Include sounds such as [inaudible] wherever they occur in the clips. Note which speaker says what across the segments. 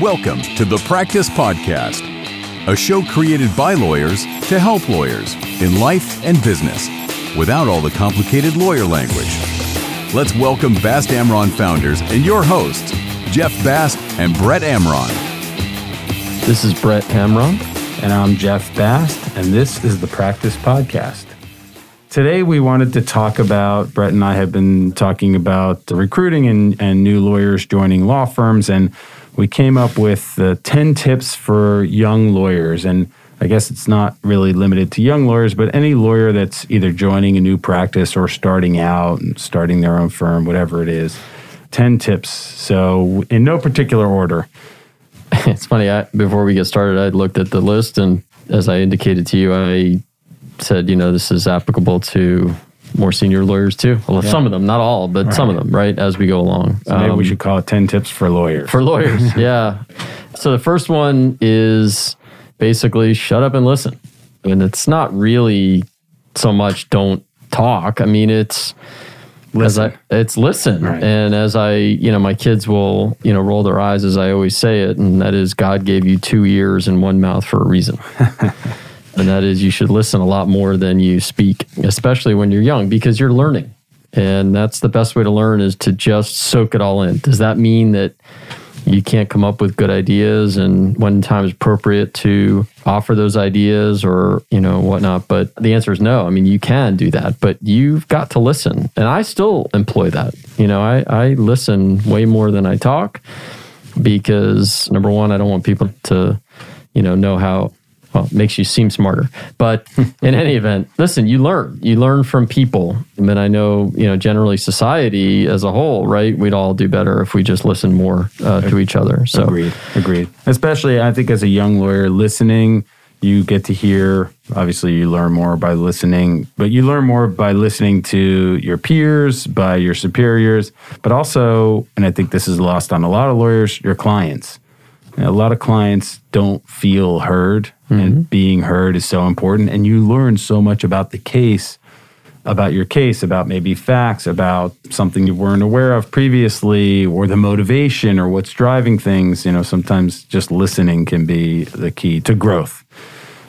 Speaker 1: Welcome to the Practice Podcast, a show created by lawyers to help lawyers in life and business without all the complicated lawyer language. Let's welcome Bast Amron founders and your hosts, Jeff Bast and Brett Amron.
Speaker 2: This is Brett Amron.
Speaker 3: And I'm Jeff Bast, and this is the Practice Podcast. Today, we wanted to talk about, Brett and I have been talking about recruiting and, and new lawyers joining law firms, and we came up with uh, 10 tips for young lawyers. And I guess it's not really limited to young lawyers, but any lawyer that's either joining a new practice or starting out and starting their own firm, whatever it is. 10 tips. So, in no particular order. [laughs]
Speaker 2: It's funny. I, before we get started, I looked at the list, and as I indicated to you, I said, you know, this is applicable to more senior lawyers too. Well, yeah. some of them, not all, but right. some of them, right? As we go along.
Speaker 3: So maybe um, we should call it 10 tips for lawyers.
Speaker 2: For lawyers, [laughs] yeah. So the first one is basically shut up and listen. And it's not really so much don't talk. I mean, it's listen. I, it's listen. Right. And as I, you know, my kids will, you know, roll their eyes as I always say it, and that is God gave you two ears and one mouth for a reason. [laughs] and that is you should listen a lot more than you speak, especially when you're young, because you're learning. And that's the best way to learn is to just soak it all in. Does that mean that you can't come up with good ideas and when time is appropriate to offer those ideas or you know whatnot but the answer is no i mean you can do that but you've got to listen and i still employ that you know i, I listen way more than i talk because number one i don't want people to you know know how well, it makes you seem smarter. But [laughs] in any event, listen, you learn. You learn from people. I mean, I know, you know, generally society as a whole, right? We'd all do better if we just listen more uh, to each other. So
Speaker 3: agreed, agreed. Especially, I think as a young lawyer, listening, you get to hear. Obviously, you learn more by listening, but you learn more by listening to your peers, by your superiors, but also, and I think this is lost on a lot of lawyers, your clients a lot of clients don't feel heard, mm-hmm. and being heard is so important. And you learn so much about the case, about your case, about maybe facts, about something you weren't aware of previously, or the motivation, or what's driving things. You know, sometimes just listening can be the key to growth.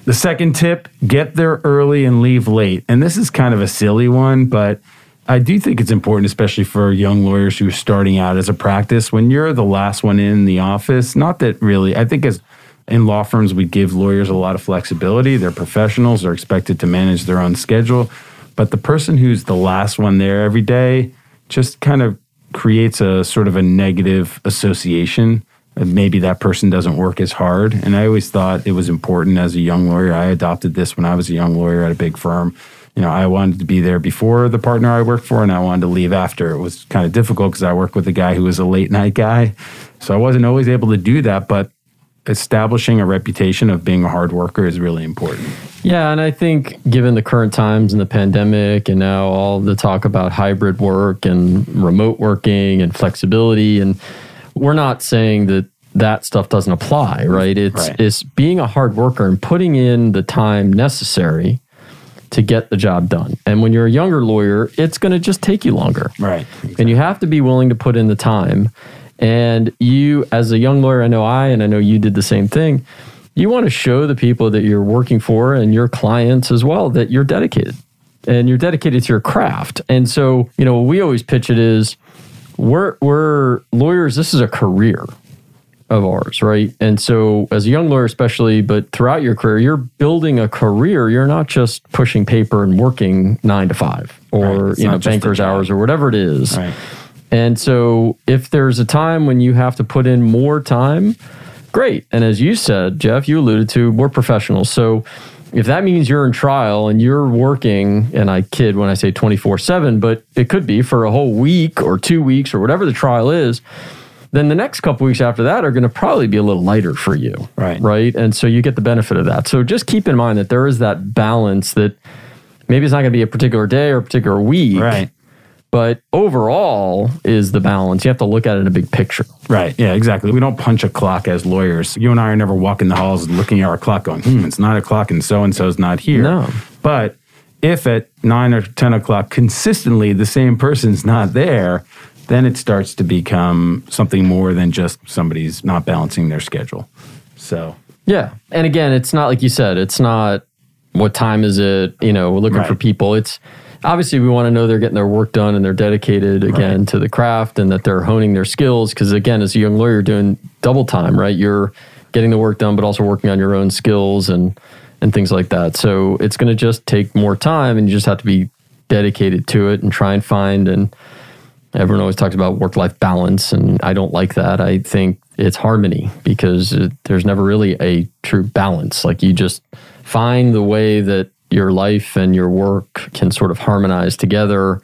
Speaker 3: The second tip get there early and leave late. And this is kind of a silly one, but I do think it's important, especially for young lawyers who are starting out as a practice, when you're the last one in the office. Not that really, I think as in law firms, we give lawyers a lot of flexibility. They're professionals, they're expected to manage their own schedule. But the person who's the last one there every day just kind of creates a sort of a negative association. Uh, maybe that person doesn't work as hard. And I always thought it was important as a young lawyer. I adopted this when I was a young lawyer at a big firm you know, I wanted to be there before the partner I worked for, and I wanted to leave after. It was kind of difficult because I worked with a guy who was a late night guy. So I wasn't always able to do that, but establishing a reputation of being a hard worker is really important.
Speaker 2: Yeah, and I think given the current times and the pandemic and now all the talk about hybrid work and remote working and flexibility and we're not saying that that stuff doesn't apply, right? It's right. it's being a hard worker and putting in the time necessary to get the job done. And when you're a younger lawyer, it's going to just take you longer.
Speaker 3: Right. Exactly.
Speaker 2: And you have to be willing to put in the time. And you, as a young lawyer, I know I, and I know you did the same thing. You want to show the people that you're working for and your clients as well that you're dedicated and you're dedicated to your craft. And so, you know, we always pitch it is we're, we're lawyers, this is a career of ours, right? And so, as a young lawyer, especially, but throughout your career, you're building a career. You're not just pushing paper and working nine to five or right. you know banker's hours or whatever it is. Right. And so, if there's a time when you have to put in more time, great. And as you said, Jeff, you alluded to, we're professionals. So, if that means you're in trial and you're working, and I kid when I say 24 7, but it could be for a whole week or two weeks or whatever the trial is then the next couple weeks after that are going to probably be a little lighter for you.
Speaker 3: Right.
Speaker 2: Right. And so you get the benefit of that. So just keep in mind that there is that balance that maybe it's not going to be a particular day or a particular week.
Speaker 3: Right.
Speaker 2: But overall is the balance. You have to look at it in a big picture.
Speaker 3: Right. Yeah, exactly. We don't punch a clock as lawyers. You and I are never walking the halls looking at our clock going, hmm, it's nine o'clock and so and so's not here.
Speaker 2: No.
Speaker 3: But if at nine or 10 o'clock consistently the same person's not there, then it starts to become something more than just somebody's not balancing their schedule. So,
Speaker 2: Yeah. And again, it's not like you said, it's not what time is it, you know, we're looking for people. It's obviously we want to know they're getting their work done and they're dedicated again to the craft and that they're honing their skills. Cause again, as a young lawyer, you're doing double time, right? You're getting the work done, but also working on your own skills and, and things like that. So it's going to just take more time and you just have to be dedicated to it and try and find and, Everyone always talks about work life balance, and I don't like that. I think it's harmony because it, there's never really a true balance. Like you just find the way that your life and your work can sort of harmonize together.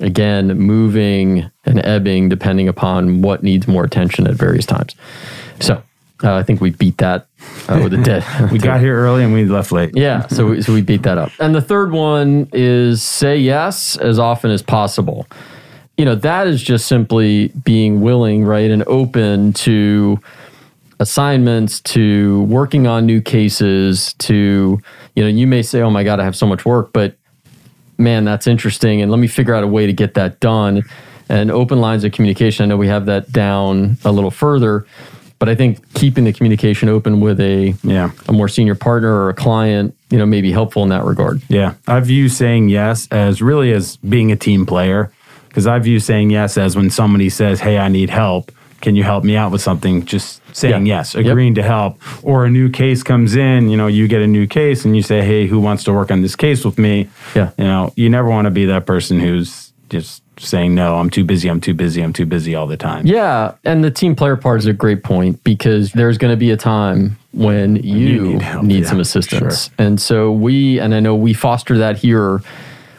Speaker 2: Again, moving and ebbing depending upon what needs more attention at various times. So uh, I think we beat that uh, with a dead. [laughs] [laughs]
Speaker 3: we got here early and we left late.
Speaker 2: Yeah, so we, so we beat that up. And the third one is say yes as often as possible. You know, that is just simply being willing, right, and open to assignments, to working on new cases, to, you know, you may say, oh my God, I have so much work, but man, that's interesting. And let me figure out a way to get that done. And open lines of communication, I know we have that down a little further, but I think keeping the communication open with a
Speaker 3: Yeah.
Speaker 2: a more senior partner or a client, you know, may be helpful in that regard.
Speaker 3: Yeah. I view saying yes as really as being a team player because I view saying yes as when somebody says, Hey, I need help. Can you help me out with something? Just saying
Speaker 2: Yeah.
Speaker 3: yes, agreeing to help. Or a new case comes in, you know, you get a new case and you say, Hey, who wants to work on this case with me?
Speaker 2: Yeah.
Speaker 3: You know, you never want to be that person who's just saying, No, I'm too busy, I'm too busy, I'm too busy all the time.
Speaker 2: Yeah, and the team player part is a great point because there's going to be a time when you,
Speaker 3: you
Speaker 2: need,
Speaker 3: need yeah,
Speaker 2: some assistance. And so we, and I know we foster that here,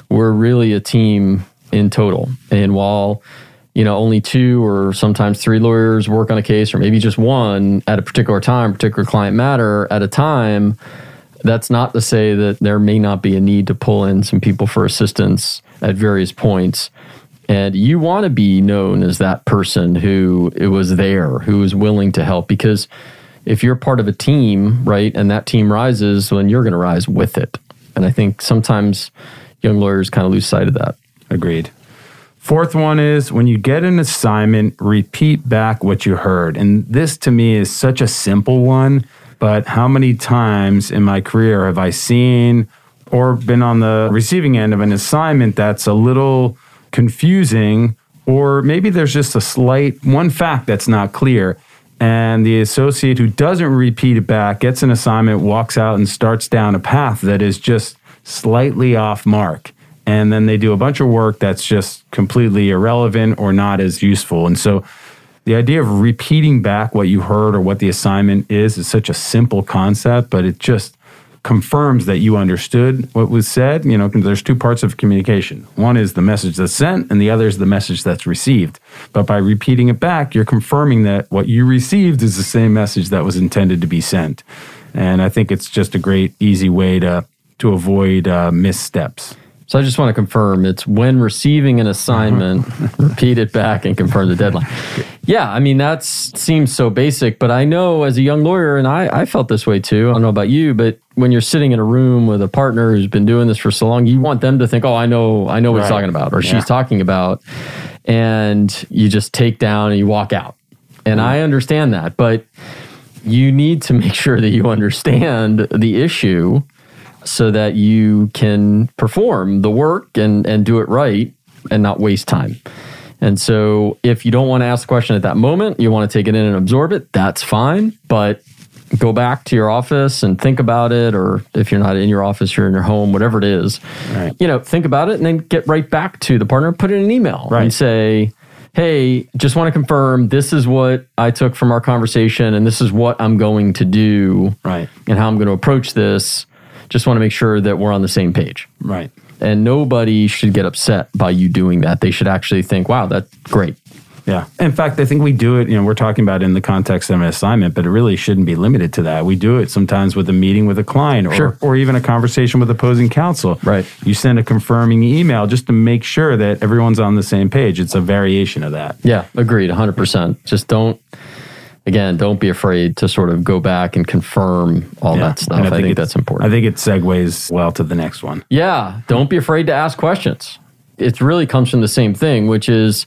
Speaker 2: we're really a team in total. And while, you know, only two or sometimes three lawyers work on a case, or maybe just one at a particular time, particular client matter at a time, that's not to say that there may not be a need to pull in some people for assistance at various points. And you want to be known as that person who it was there, who was willing to help. Because if you're part of a team, right, and that team rises, then you're going to rise with it. And I think sometimes young lawyers kind of lose sight of that.
Speaker 3: Agreed. Fourth one is when you get an assignment, repeat back what you heard. And this to me is such a simple one, but how many times in my career have I seen or been on the receiving end of an assignment that's a little confusing, or maybe there's just a slight one fact that's not clear. And the associate who doesn't repeat it back gets an assignment, walks out, and starts down a path that is just slightly off mark and then they do a bunch of work that's just completely irrelevant or not as useful. And so the idea of repeating back what you heard or what the assignment is is such a simple concept, but it just confirms that you understood what was said. You know, there's two parts of communication. One is the message that's sent, and the other is the message that's received. But by repeating it back, you're confirming that what you received is the same message that was intended to be sent. And I think it's just a great, easy way to to avoid uh, missteps.
Speaker 2: So I just want to confirm it's when receiving an assignment, [laughs] repeat it back and confirm the deadline. Yeah, I mean, that seems so basic, but I know as a young lawyer, and I, I felt this way too. I don't know about you, but when you're sitting in a room with a partner who's been doing this for so long, you want them to think, oh, I know, I know what he's talking about or
Speaker 3: Yeah.
Speaker 2: she's talking about. And you just take down and you walk out. And I understand that, but you need to make sure that you understand the issue so that you can perform the work and, and do it right and not waste time. And so if you don't want to ask the question at that moment, you want to take it in and absorb it, that's fine. But go back to your office and think about it, or if you're not in your office, you're in your home, whatever it is.
Speaker 3: Right.
Speaker 2: You know, think about it and then get right back to the partner, put it in an email
Speaker 3: Right.
Speaker 2: and say, Hey, just want to confirm this is what I took from our conversation and this is what I'm going to do
Speaker 3: Right.
Speaker 2: and how I'm going to approach this. Just want to make sure that we're on the same page.
Speaker 3: Right.
Speaker 2: And nobody should get upset by you doing that. They should actually think, wow, that's great.
Speaker 3: Yeah. In fact, I think we do it, you know, we're talking about in the context of an assignment, but it really shouldn't be limited to that. We do it sometimes with a meeting with a client or,
Speaker 2: Sure.
Speaker 3: or even a conversation with opposing counsel.
Speaker 2: Right.
Speaker 3: You send a confirming email just to make sure that everyone's on the same page. It's a variation of that.
Speaker 2: Yeah, agreed, 100%. Just don't, again, don't be afraid to sort of go back and confirm all
Speaker 3: Yeah.
Speaker 2: that stuff.
Speaker 3: And
Speaker 2: I, think,
Speaker 3: it's-
Speaker 2: that's important.
Speaker 3: I think it segues well to the next one.
Speaker 2: Yeah, don't be afraid to ask questions. It really comes from the same thing, which is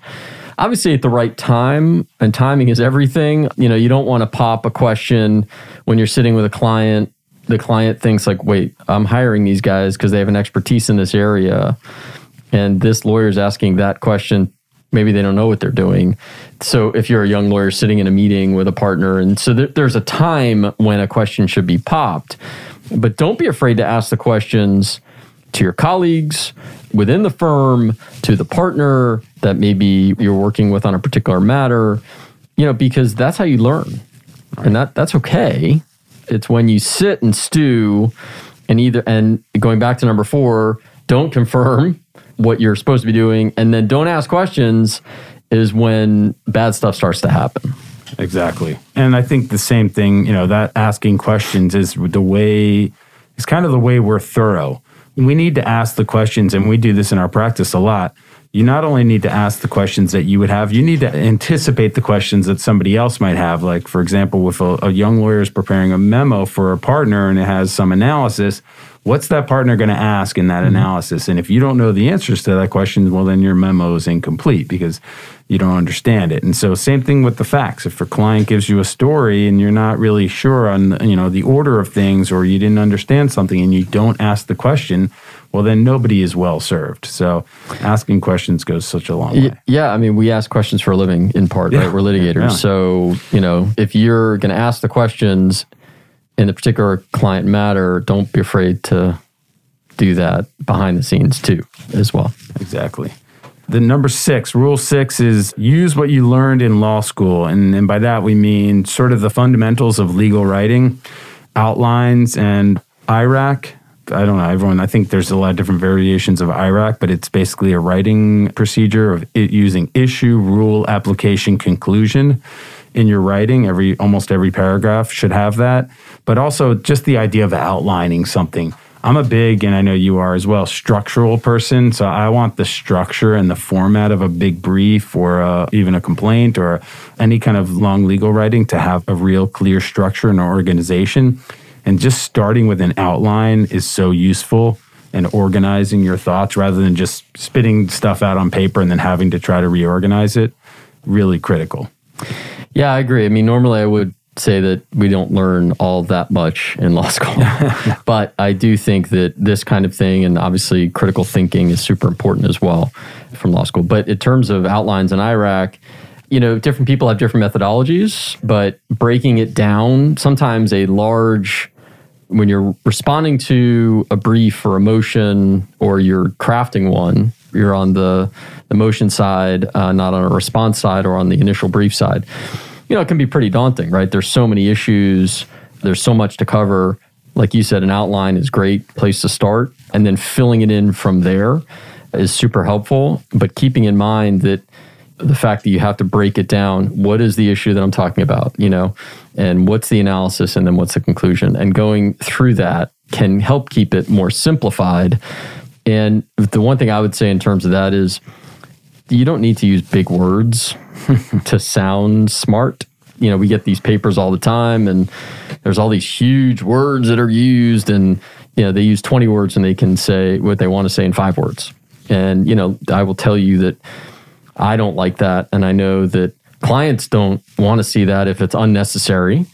Speaker 2: obviously at the right time, and timing is everything. You know, you don't want to pop a question when you're sitting with a client. The client thinks like, "Wait, I'm hiring these guys because they have an expertise in this area," and this lawyer is asking that question. Maybe they don't know what they're doing. So if you're a young lawyer sitting in a meeting with a partner, and so there, there's a time when a question should be popped, but don't be afraid to ask the questions to your colleagues within the firm, to the partner that maybe you're working with on a particular matter, you know, because that's how you learn. And that that's okay. It's when you sit and stew and either and going back to number 4, don't confirm what you're supposed to be doing and then don't ask questions is when bad stuff starts to happen.
Speaker 3: Exactly. And I think the same thing, you know, that asking questions is the way, it's kind of the way we're thorough. We need to ask the questions, and we do this in our practice a lot. You not only need to ask the questions that you would have, you need to anticipate the questions that somebody else might have. Like, for example, if a, a young lawyer is preparing a memo for a partner and it has some analysis, what's that partner going to ask in that mm-hmm. analysis? And if you don't know the answers to that question, well, then your memo is incomplete because you don't understand it. And so same thing with the facts. If a client gives you a story and you're not really sure on you know the order of things or you didn't understand something and you don't ask the question, well then nobody is well served. So asking questions goes such a long way.
Speaker 2: Yeah, I mean we ask questions for a living in part, yeah. right? We're litigators. Yeah. So, you know, if you're going to ask the questions in the particular client matter, don't be afraid to do that behind the scenes too as well.
Speaker 3: Exactly. The number six, rule six is use what you learned in law school. And, and by that, we mean sort of the fundamentals of legal writing, outlines, and IRAC. I don't know, everyone, I think there's a lot of different variations of IRAC, but it's basically a writing procedure of it using issue, rule, application, conclusion in your writing. Every almost every paragraph should have that. But also just the idea of outlining something I'm a big, and I know you are as well, structural person. So I want the structure and the format of a big brief or uh, even a complaint or any kind of long legal writing to have a real clear structure and organization. And just starting with an outline is so useful and organizing your thoughts rather than just spitting stuff out on paper and then having to try to reorganize it. Really critical.
Speaker 2: Yeah, I agree. I mean, normally I would say that we don't learn all that much in law school. [laughs] but I do think that this kind of thing, and obviously critical thinking is super important as well from law school. But in terms of outlines in IRAC, you know, different people have different methodologies, but breaking it down, sometimes a large, when you're responding to a brief or a motion or you're crafting one, you're on the, the motion side, uh, not on a response side or on the initial brief side you know, it can be pretty daunting, right? There's so many issues, there's so much to cover. Like you said, an outline is great place to start, and then filling it in from there is super helpful. But keeping in mind that the fact that you have to break it down, what is the issue that I'm talking about, you know, and what's the analysis, and then what's the conclusion, and going through that can help keep it more simplified. And the one thing I would say in terms of that is you don't need to use big words [laughs] to sound smart. You know, we get these papers all the time, and there's all these huge words that are used, and you know they use 20 words and they can say what they want to say in five words. And you know, I will tell you that I don't like that, and I know that clients don't want to see that if it's unnecessary,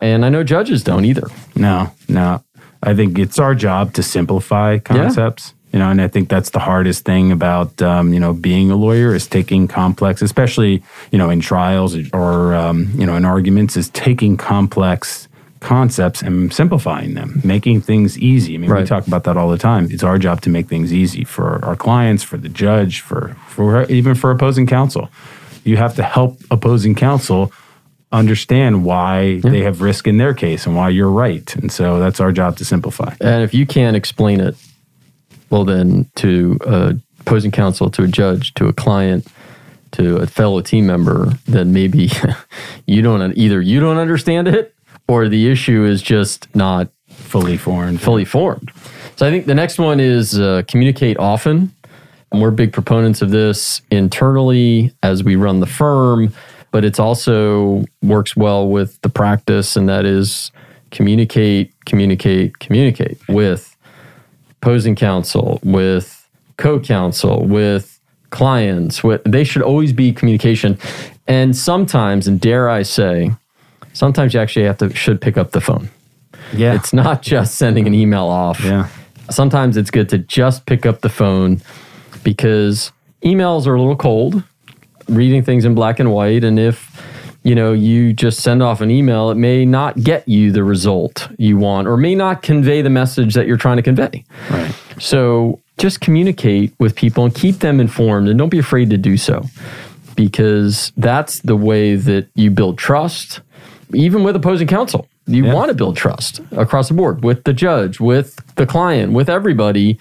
Speaker 2: and I know judges don't either.
Speaker 3: No, no. I think it's our job to simplify concepts. Yeah you know and i think that's the hardest thing about um, you know being a lawyer is taking complex especially you know in trials or um, you know in arguments is taking complex concepts and simplifying them making things easy. I mean right. we talk about that all the time. It's our job to make things easy for our clients for the judge for for even for opposing counsel. You have to help opposing counsel understand why yeah. they have risk in their case and why you're right. And so that's our job to simplify.
Speaker 2: And if you can't explain it well, then to a opposing counsel, to a judge, to a client, to a fellow team member, then maybe [laughs] you don't either you don't understand it or the issue is just not
Speaker 3: fully formed.
Speaker 2: Fully formed. So I think the next one is uh, communicate often. And we're big proponents of this internally as we run the firm, but it's also works well with the practice, and that is communicate, communicate, communicate with opposing counsel, with co counsel, with clients. With, they should always be communication. And sometimes, and dare I say, sometimes you actually have to should pick up the phone.
Speaker 3: Yeah.
Speaker 2: It's not just sending an email off.
Speaker 3: yeah.
Speaker 2: Sometimes it's good to just pick up the phone because emails are a little cold, reading things in black and white. And if you know you just send off an email, it may not get you the result you want, or may not convey the message that you're trying to convey.
Speaker 3: Right.
Speaker 2: So just communicate with people and keep them informed, and don't be afraid to do so because that's the way that you build trust, even with opposing counsel. You
Speaker 3: Yeah.
Speaker 2: want to build trust across the board with the judge, with the client, with everybody,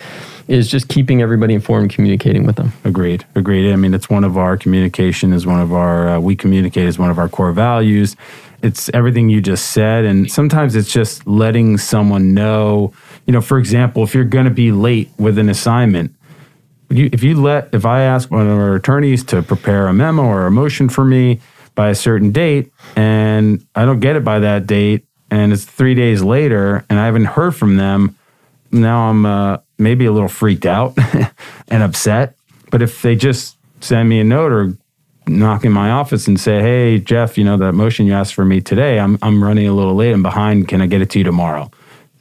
Speaker 2: is just keeping everybody informed communicating with them.
Speaker 3: Agreed. Agreed. I mean, it's one of our communication is one of our uh, we communicate is one of our core values. It's everything you just said, and sometimes it's just letting someone know. You know, for example, if you're going to be late with an assignment, you, if you let if I ask one of our attorneys to prepare a memo or a motion for me by a certain date, and I don't get it by that date, and it's three days later, and I haven't heard from them, now I'm uh, maybe a little freaked out [laughs] and upset. But if they just send me a note or knock in my office and say, "Hey, Jeff, you know that motion you asked for me today, I'm I'm running a little late. I'm behind. Can I get it to you tomorrow?"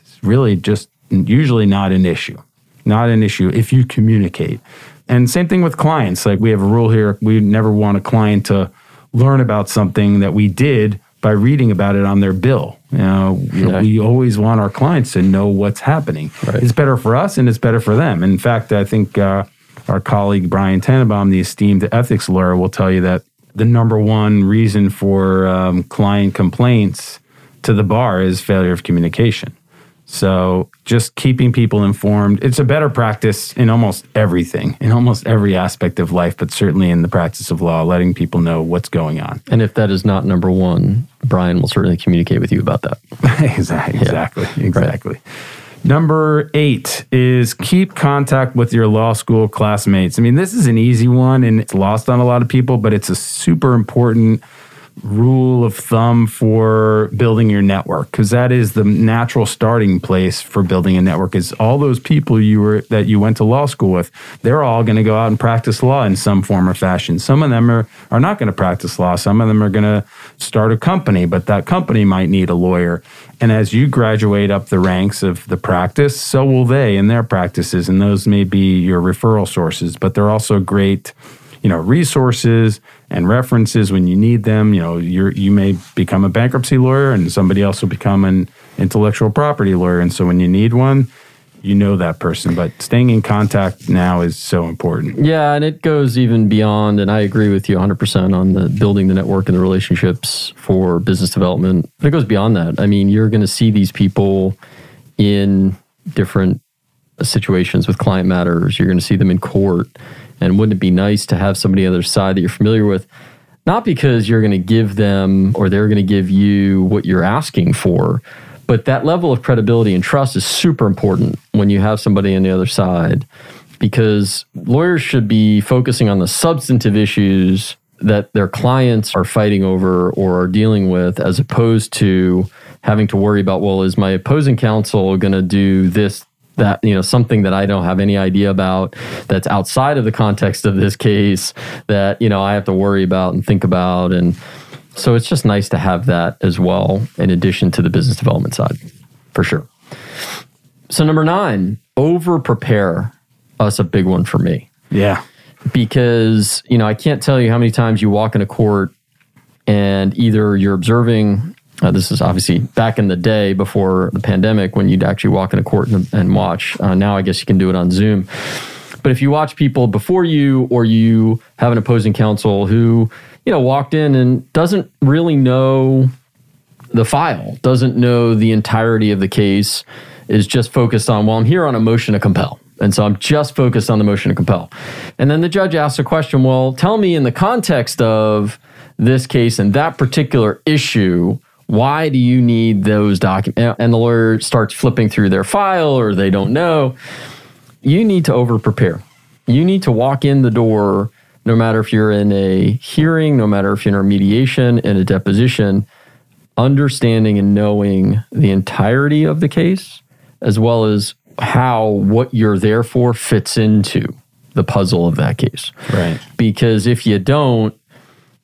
Speaker 3: It's really just usually not an issue. Not an issue if you communicate. And same thing with clients. Like we have a rule here: we never want a client to learn about something that we did by reading about it on their bill. You know,
Speaker 2: Yeah.
Speaker 3: we always want our clients to know what's happening.
Speaker 2: Right.
Speaker 3: It's better for us and it's better for them. In fact, I think uh, our colleague Brian Tannenbaum, the esteemed ethics lawyer, will tell you that the number one reason for um, client complaints to the bar is failure of communication. So just keeping people informed, it's a better practice in almost everything, in almost every aspect of life, but certainly in the practice of law, letting people know what's going on.
Speaker 2: And if that is not number one, Brian will certainly communicate with you about that. [laughs]
Speaker 3: exactly. Exactly. Exactly. Number eight is keep contact with your law school classmates. I mean, this is an easy one and it's lost on a lot of people, but it's a super important rule of thumb for building your network because that is the natural starting place for building a network is all those people you were that you went to law school with they're all going to go out and practice law in some form or fashion. Some of them are are not going to practice law. Some of them are going to start a company but that company might need a lawyer. And as you graduate up the ranks of the practice so will they in their practices and those may be your referral sources but they're also great you know resources and references when you need them you know you're you may become a bankruptcy lawyer and somebody else will become an intellectual property lawyer and so when you need one you know that person but staying in contact now is so important
Speaker 2: Yeah, and it goes even beyond, and I agree with you 100% on the building the network and the relationships for business development. But it goes beyond that. I mean, you're going to see these people in different situations with client matters. You're going to see them in court. And wouldn't it be nice to have somebody on the other side that you're familiar with? Not because you're going to give them or they're going to give you what you're asking for, but that level of credibility and trust is super important when you have somebody on the other side because lawyers should be focusing on the substantive issues that their clients are fighting over or are dealing with as opposed to having to worry about well is my opposing counsel going to do this that you know something that I don't have any idea about that's outside of the context of this case that you know I have to worry about and think about and so it's just nice to have that as well in addition to the business development side for sure. So number 9, over prepare. That's a big one for me
Speaker 3: yeah
Speaker 2: because you know I can't tell you how many times you walk in a court and either you're observing. Uh, this is obviously back in the day before the pandemic when you'd actually walk in a court and, and watch. Uh, now I guess you can do it on Zoom. But if you watch people before you or you have an opposing counsel who you know walked in and doesn't really know the file, doesn't know the entirety of the case, is just focused on, well, I'm here on a motion to compel. And so I'm just focused on the motion to compel. And then the judge asks a question, well, tell me in the context of this case and that particular issue, why do you need those documents? And the lawyer starts flipping through their file or they don't know. You need to over prepare. You need to walk in the door, no matter if you're in a hearing, no matter if you're in a mediation, in a deposition, understanding and knowing the entirety of the case, as well as how what you're there for fits into the puzzle of that case.
Speaker 3: Right.
Speaker 2: Because if you don't,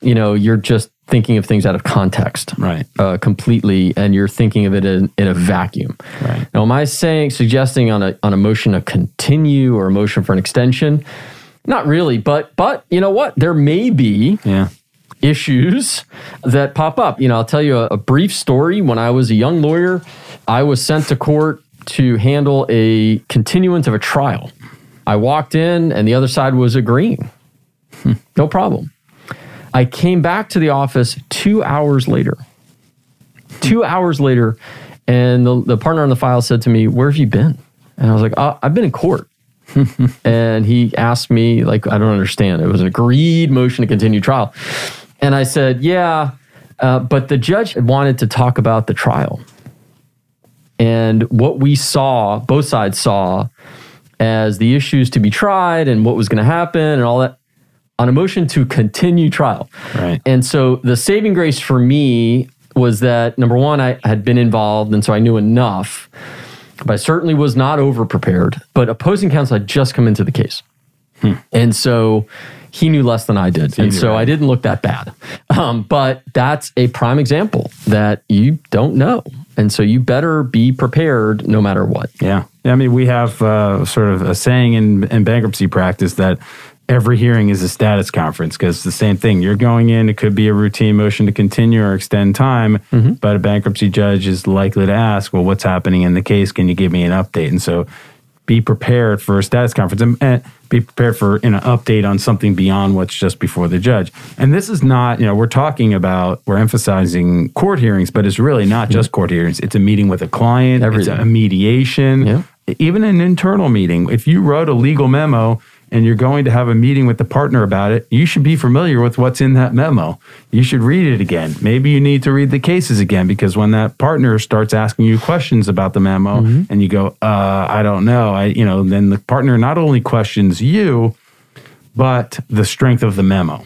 Speaker 2: you know, you're just thinking of things out of context.
Speaker 3: Right.
Speaker 2: Uh, completely, and you're thinking of it in, in a vacuum.
Speaker 3: Right.
Speaker 2: Now, am I saying, suggesting on a on a motion to continue or a motion for an extension? Not really, but but you know what? There may be
Speaker 3: Yeah.
Speaker 2: issues that pop up. You know, I'll tell you a, a brief story. When I was a young lawyer, I was sent to court to handle a continuance of a trial. I walked in and the other side was agreeing. No problem. I came back to the office two hours later. Two hours later, and the, the partner on the file said to me, Where have you been? And I was like, oh, I've been in court. [laughs] and he asked me, like, I don't understand. It was an agreed motion to continue trial. And I said, Yeah, uh, but the judge wanted to talk about the trial. And what we saw, both sides saw, as the issues to be tried and what was going to happen and all that on a motion to continue trial.
Speaker 3: Right.
Speaker 2: And so the saving grace for me was that number one, I had been involved, and so I knew enough, but I certainly was not over prepared. But opposing counsel had just come into the case. And so he knew less than I did. and so
Speaker 3: right.
Speaker 2: I didn't look that bad. Um, but that's a prime example that you don't know. And so you better be prepared no matter what.
Speaker 3: Yeah. I mean, we have uh, sort of a saying in, in bankruptcy practice that every hearing is a status conference because the same thing. You're going in, it could be a routine motion to continue or extend time, mm-hmm. but a bankruptcy judge is likely to ask, well, what's happening in the case? Can you give me an update? And so be prepared for a status conference and, and be prepared for an update on something beyond what's just before the judge. And this is not, you know, we're talking about, we're emphasizing court hearings, but it's really not just court hearings. It's a meeting with a client,
Speaker 2: Everything.
Speaker 3: it's a mediation,
Speaker 2: Yeah.
Speaker 3: even an internal meeting. If you wrote a legal memo and you're going to have a meeting with the partner about it, you should be familiar with what's in that memo. You should read it again. Maybe you need to read the cases again because when that partner starts asking you questions about the memo and you go, uh, I don't know, I, you know, then the partner not only questions you, but the strength of the memo.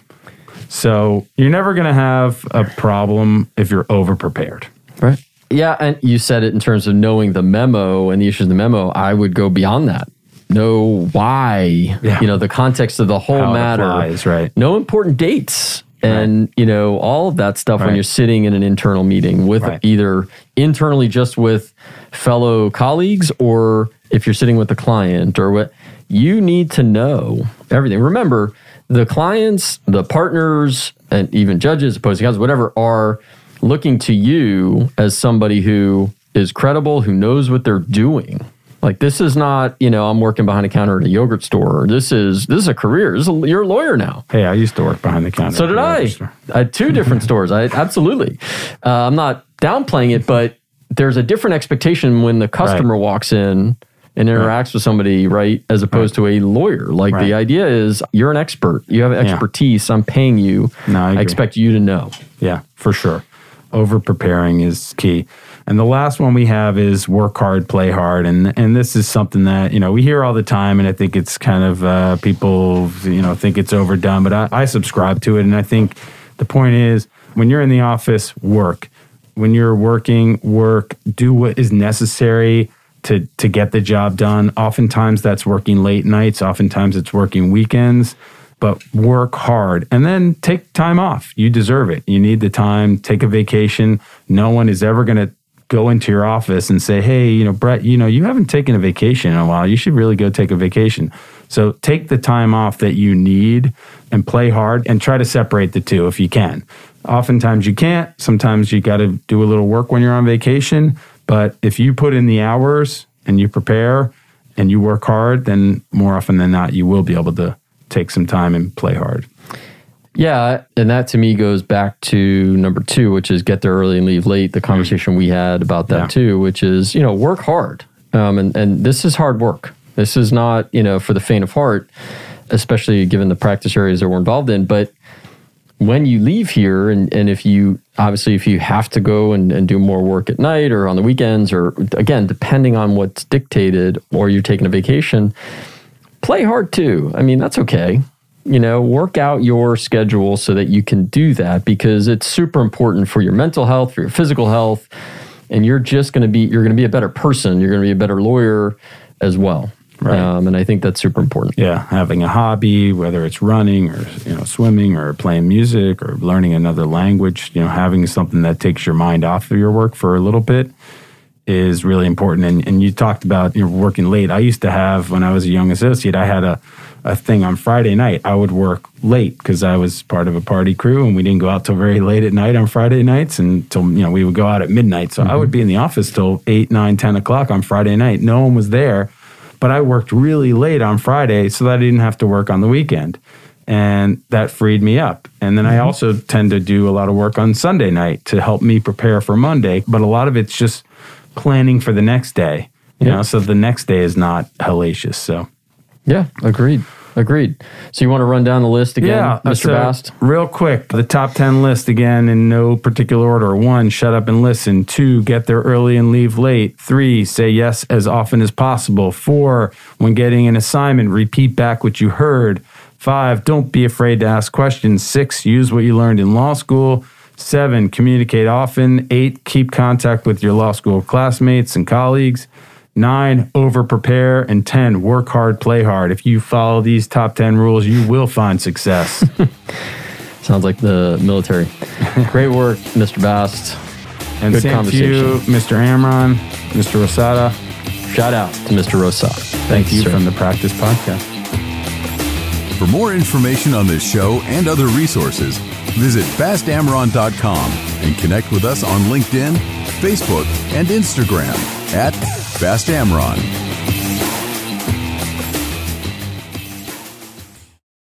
Speaker 3: So you're never going to have a problem if you're over prepared.
Speaker 2: Right. Yeah, and you said it in terms of knowing the memo and the issues of the memo. I would go beyond that. Know why,
Speaker 3: Yeah.
Speaker 2: you know, the context of the whole
Speaker 3: How
Speaker 2: matter.
Speaker 3: applies, right.
Speaker 2: Know important dates and, you know, all of that stuff when you're sitting in an internal meeting with
Speaker 3: Right.
Speaker 2: either internally just with fellow colleagues or if you're sitting with a client or what you need to know everything. Remember, the clients, the partners, and even judges, opposing counsel, whatever, are looking to you as somebody who is credible, who knows what they're doing. Like this is not, you know, I'm working behind a counter at a yogurt store. This is this is a career. This is a, you're a lawyer now.
Speaker 3: Hey, I used to work behind the counter.
Speaker 2: So did I. I had two different [laughs] stores. I absolutely. Uh, I'm not downplaying it, but there's a different expectation when the customer walks in and interacts with somebody, right, as opposed to a lawyer. Like
Speaker 3: Right.
Speaker 2: the idea is you're an expert. You have expertise. I'm paying you.
Speaker 3: No, I agree.
Speaker 2: expect you to know.
Speaker 3: Yeah, for sure. Over preparing is key. And the last one we have is work hard, play hard, and and this is something that you know we hear all the time, and I think it's kind of uh, people you know think it's overdone, but I, I subscribe to it, and I think the point is when you're in the office, work. When you're working, work. Do what is necessary to to get the job done. Oftentimes that's working late nights. Oftentimes it's working weekends but work hard and then take time off. You deserve it. You need the time. Take a vacation. No one is ever going to go into your office and say, "Hey, you know, Brett, you know, you haven't taken a vacation in a while. You should really go take a vacation." So take the time off that you need and play hard and try to separate the two if you can. Oftentimes you can't. Sometimes you got to do a little work when you're on vacation, but if you put in the hours and you prepare and you work hard, then more often than not you will be able to take some time and play hard.
Speaker 2: Yeah, and that to me goes back to number two, which is get there early and leave late. The conversation we had about that
Speaker 3: Yeah.
Speaker 2: too, which is you know work hard, um, and and this is hard work. This is not you know for the faint of heart, especially given the practice areas that we're involved in. But when you leave here, and and if you obviously if you have to go and, and do more work at night or on the weekends, or again depending on what's dictated, or you're taking a vacation, play hard too. I mean, that's okay. You know, work out your schedule so that you can do that because it's super important for your mental health, for your physical health, and you're just going to be you're going to be a better person. You're going to be a better lawyer as well.
Speaker 3: Right.
Speaker 2: Um, and I think that's super important.
Speaker 3: Yeah, having a hobby, whether it's running or you know swimming or playing music or learning another language, you know, having something that takes your mind off of your work for a little bit is really important. And, and you talked about you know working late. I used to have when I was a young associate, I had a a thing on Friday night. I would work late because I was part of a party crew, and we didn't go out till very late at night on Friday nights until you know we would go out at midnight. So I would mm-hmm. be in the office till eight, nine, ten o'clock on Friday night. No one was there, but I worked really late on Friday so that I didn't have to work on the weekend. And that freed me up. And then I mm-hmm. also tend to do a lot of work on Sunday night to help me prepare for Monday. But a lot of it's just planning for the next day. You know, so the next day is not hellacious. So
Speaker 2: Yeah, agreed. Agreed. So you want to run down the list again, Mr.
Speaker 3: so
Speaker 2: Bast?
Speaker 3: Real quick, the top 10 list again in no particular order. One, shut up and listen. Two, get there early and leave late. Three, say yes as often as possible. Four, when getting an assignment, repeat back what you heard. Five, don't be afraid to ask questions. Six, use what you learned in law school. Seven, communicate often. Eight, keep contact with your law school classmates and colleagues. Nine, over prepare. And 10, work hard, play hard. If you follow these top 10 rules, you will find success. [laughs]
Speaker 2: Sounds like the military. Great work, Mr. Bast.
Speaker 3: And
Speaker 2: Good
Speaker 3: same to you, Mr. Amron, Mr. Rosada.
Speaker 2: Shout out to Mr. Rosa.
Speaker 3: Thank you
Speaker 2: sir.
Speaker 3: from the Practice Podcast.
Speaker 1: For more information on this show and other resources, visit bastamron.com and connect with us on LinkedIn, Facebook, and Instagram at Bastamron.